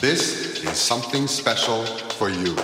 This is something special for you.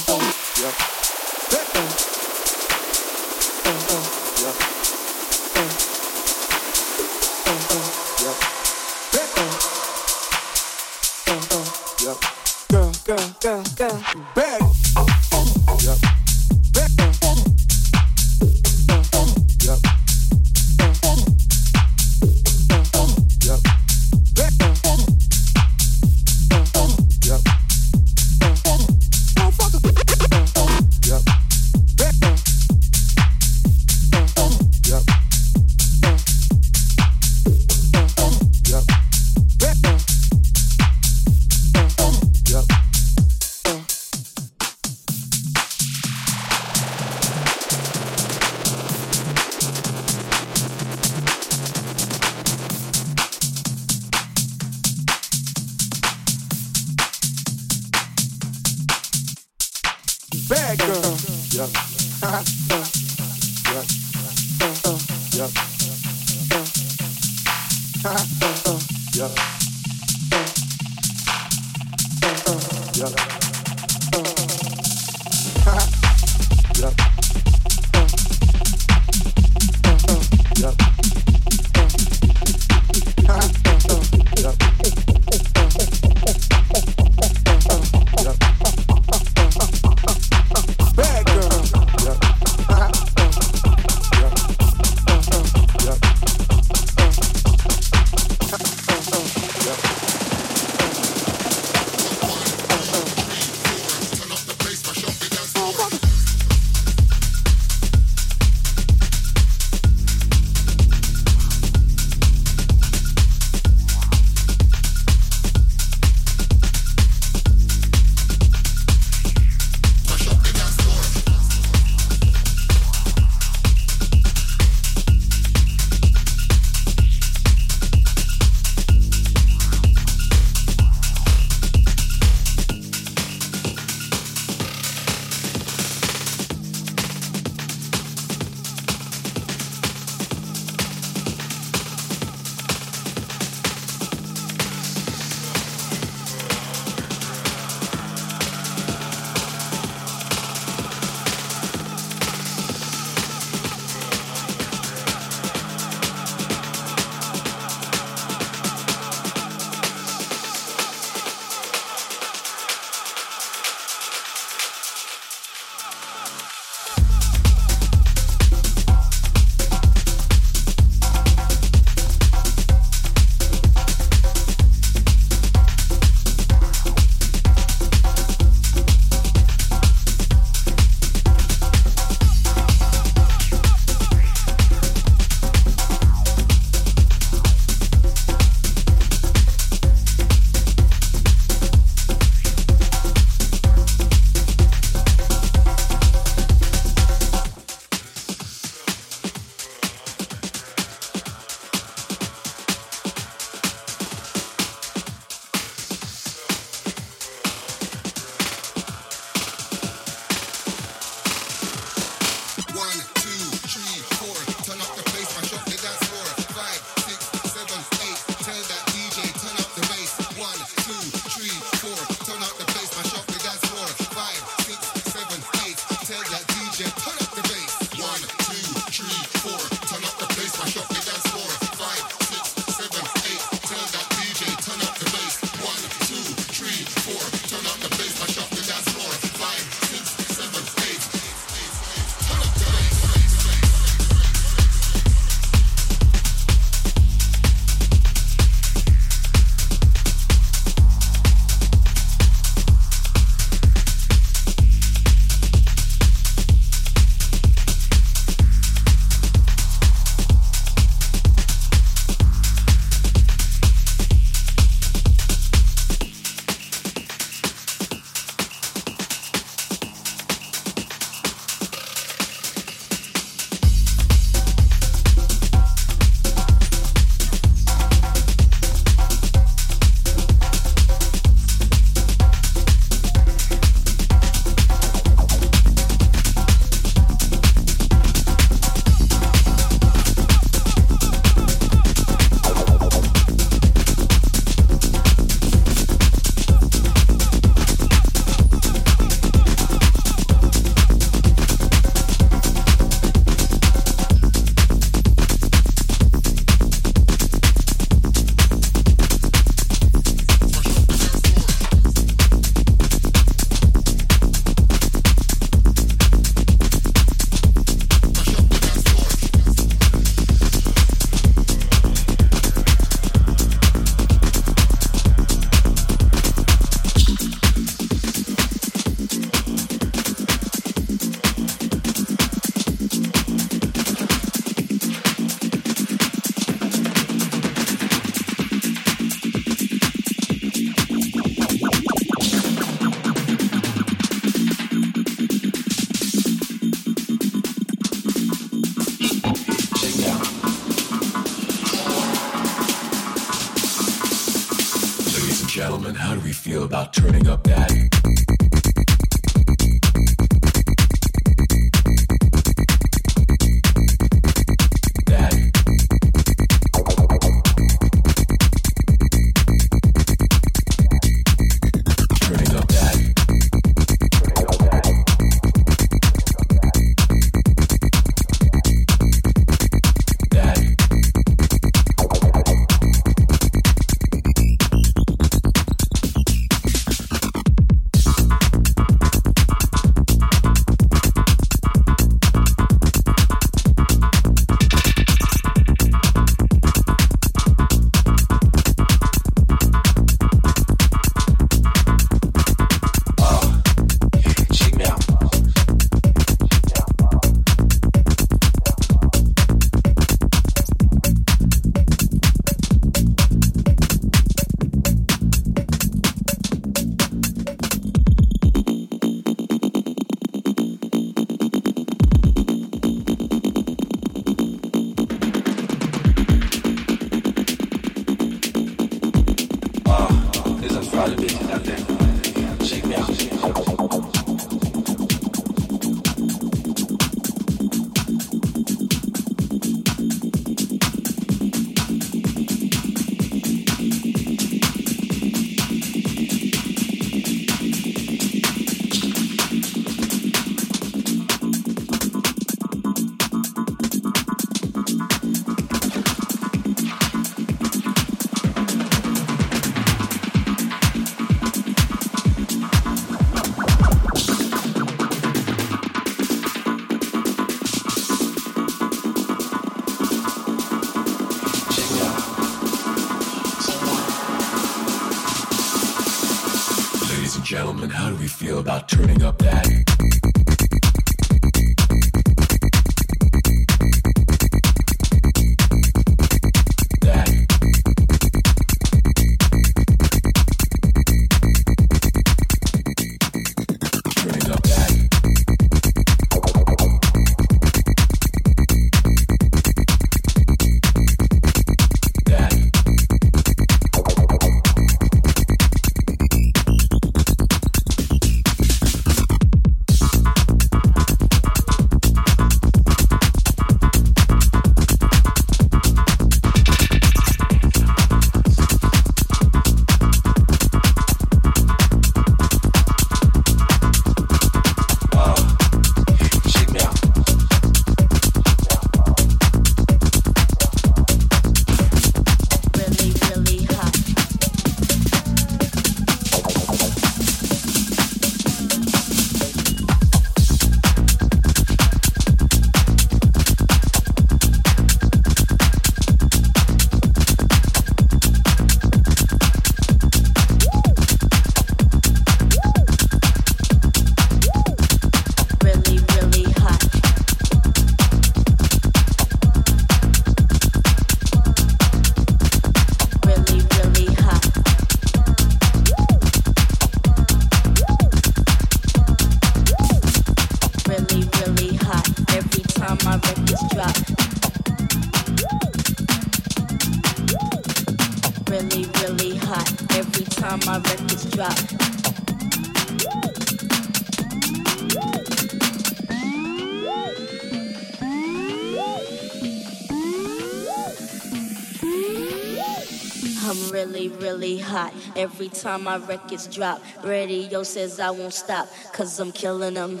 Time my records drop, radio says I won't stop, cause I'm killing them.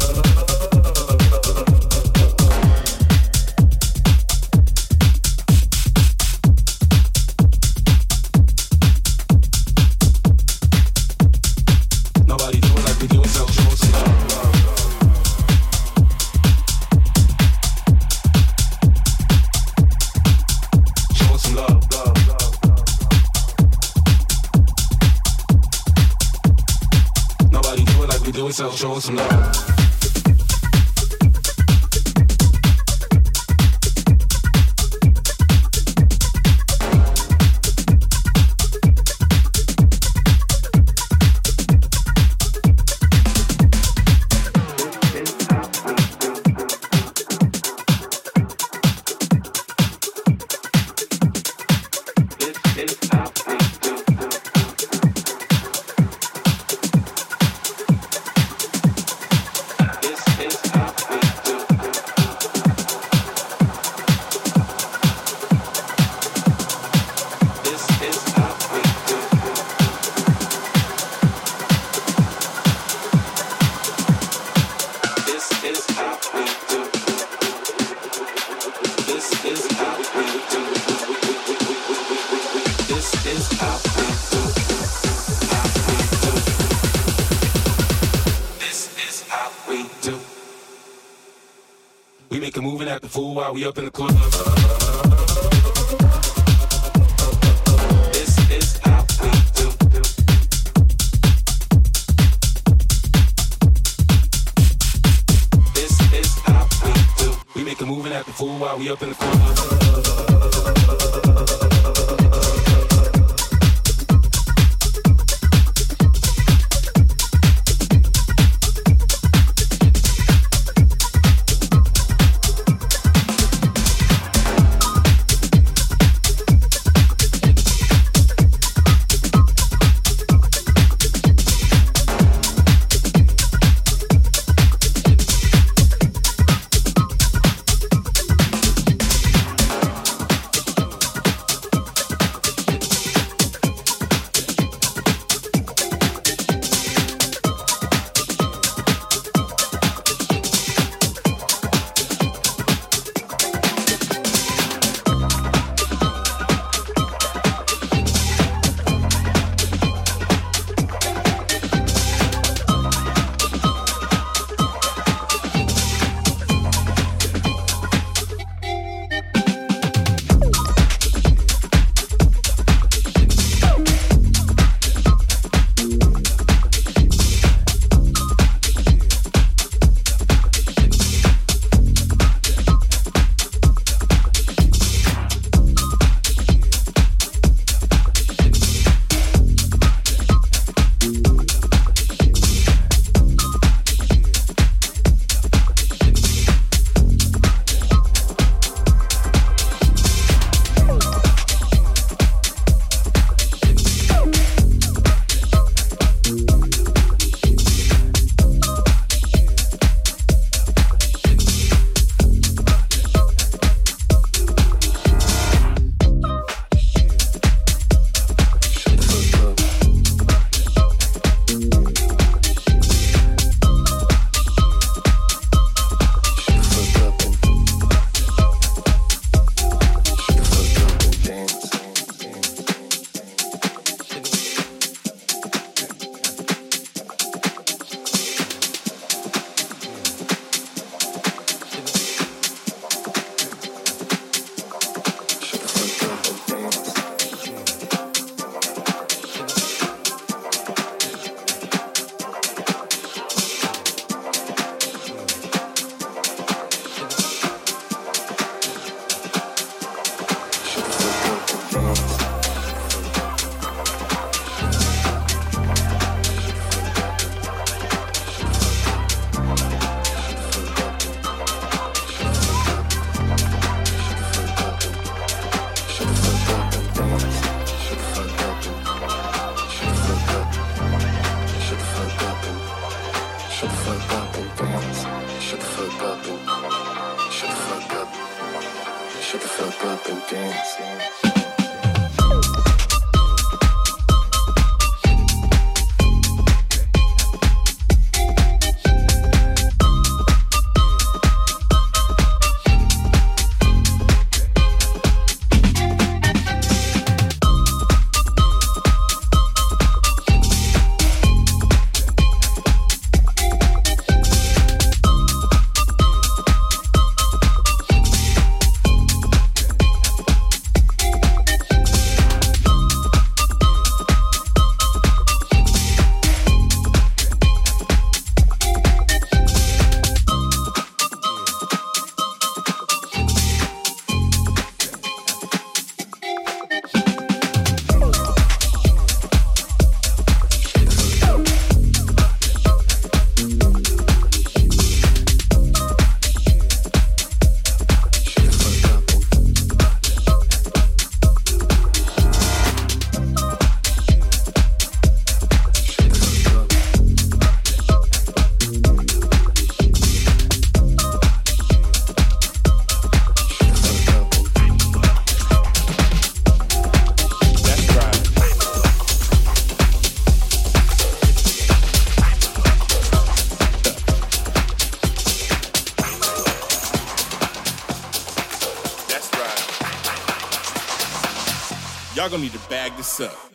Gonna need to bag this up.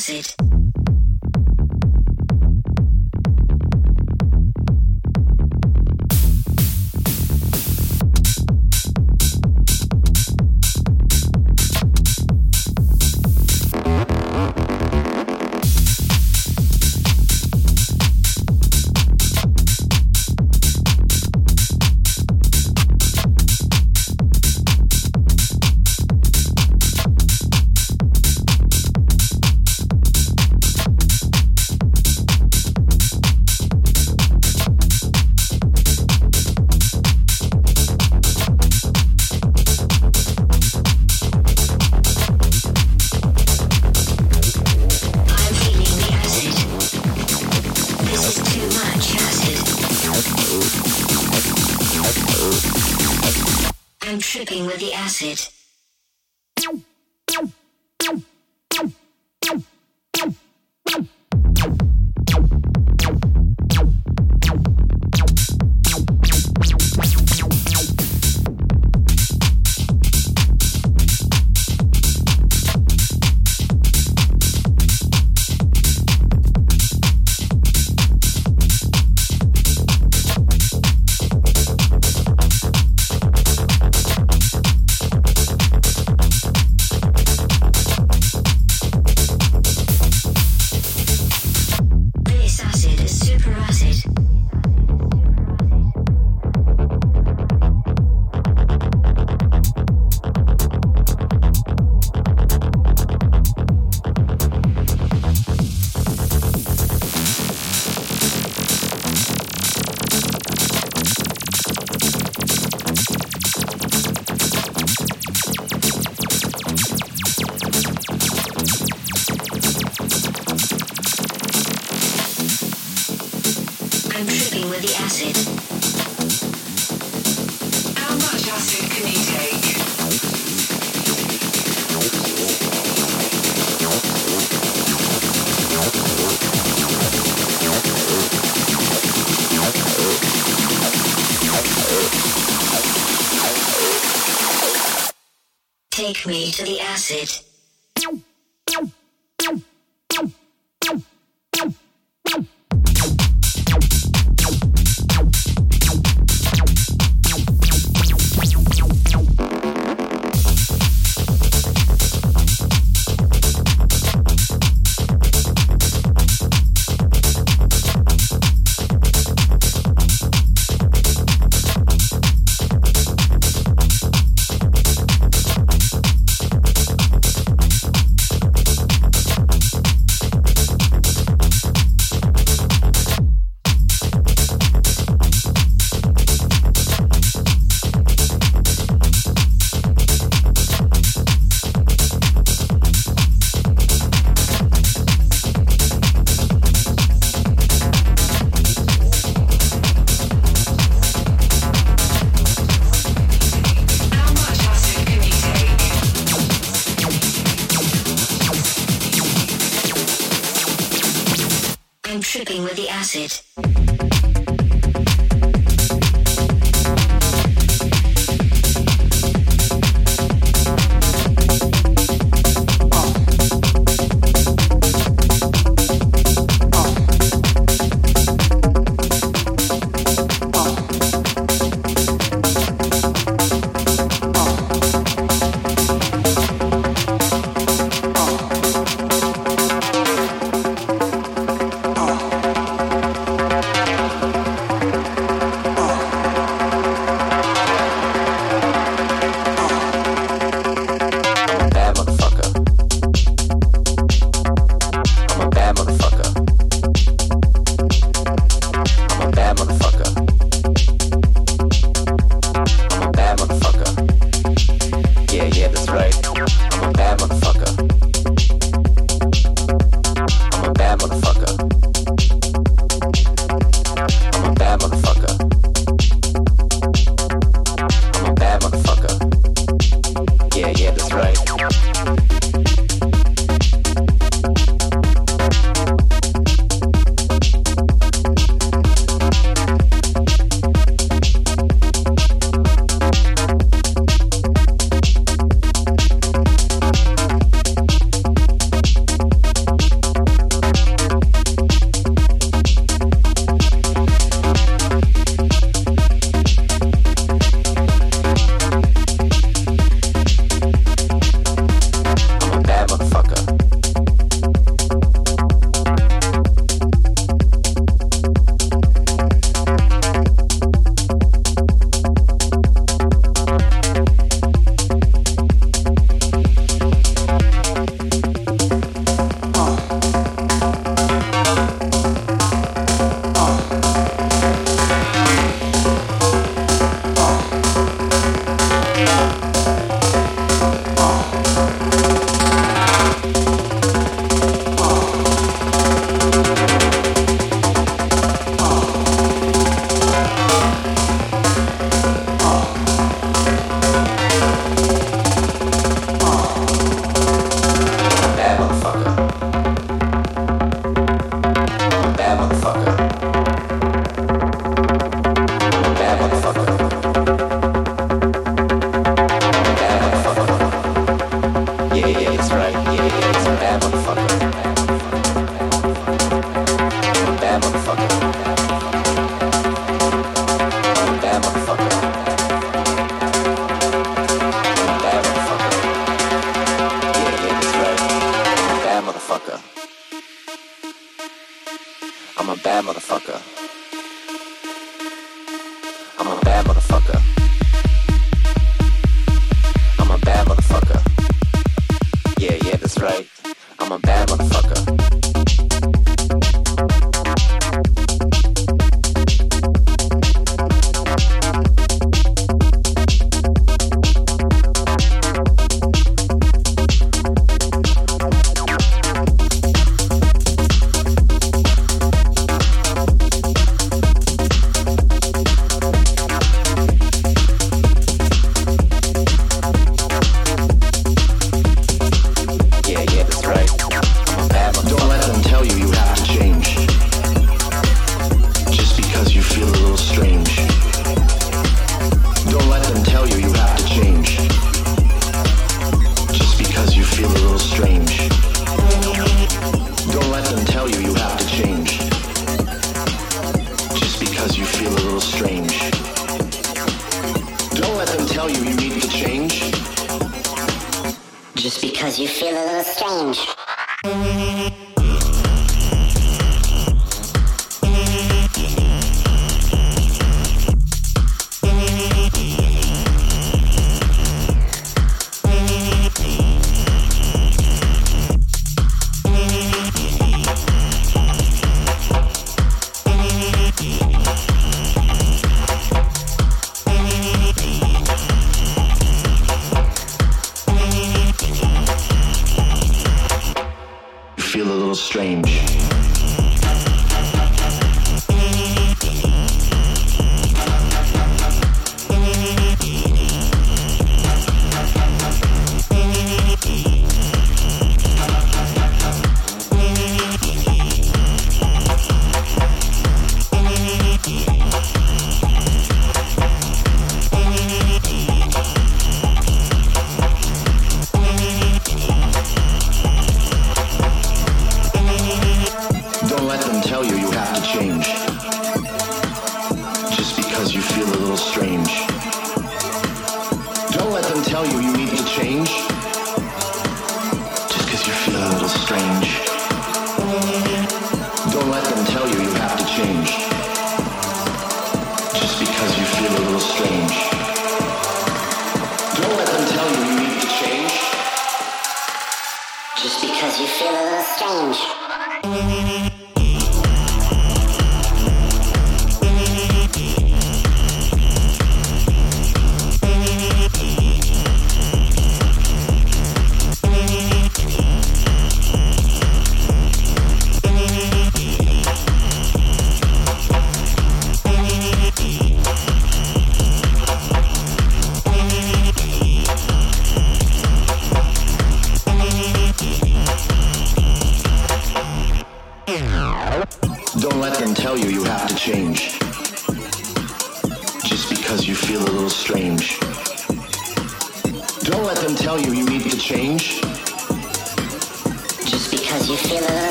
acid. Acid.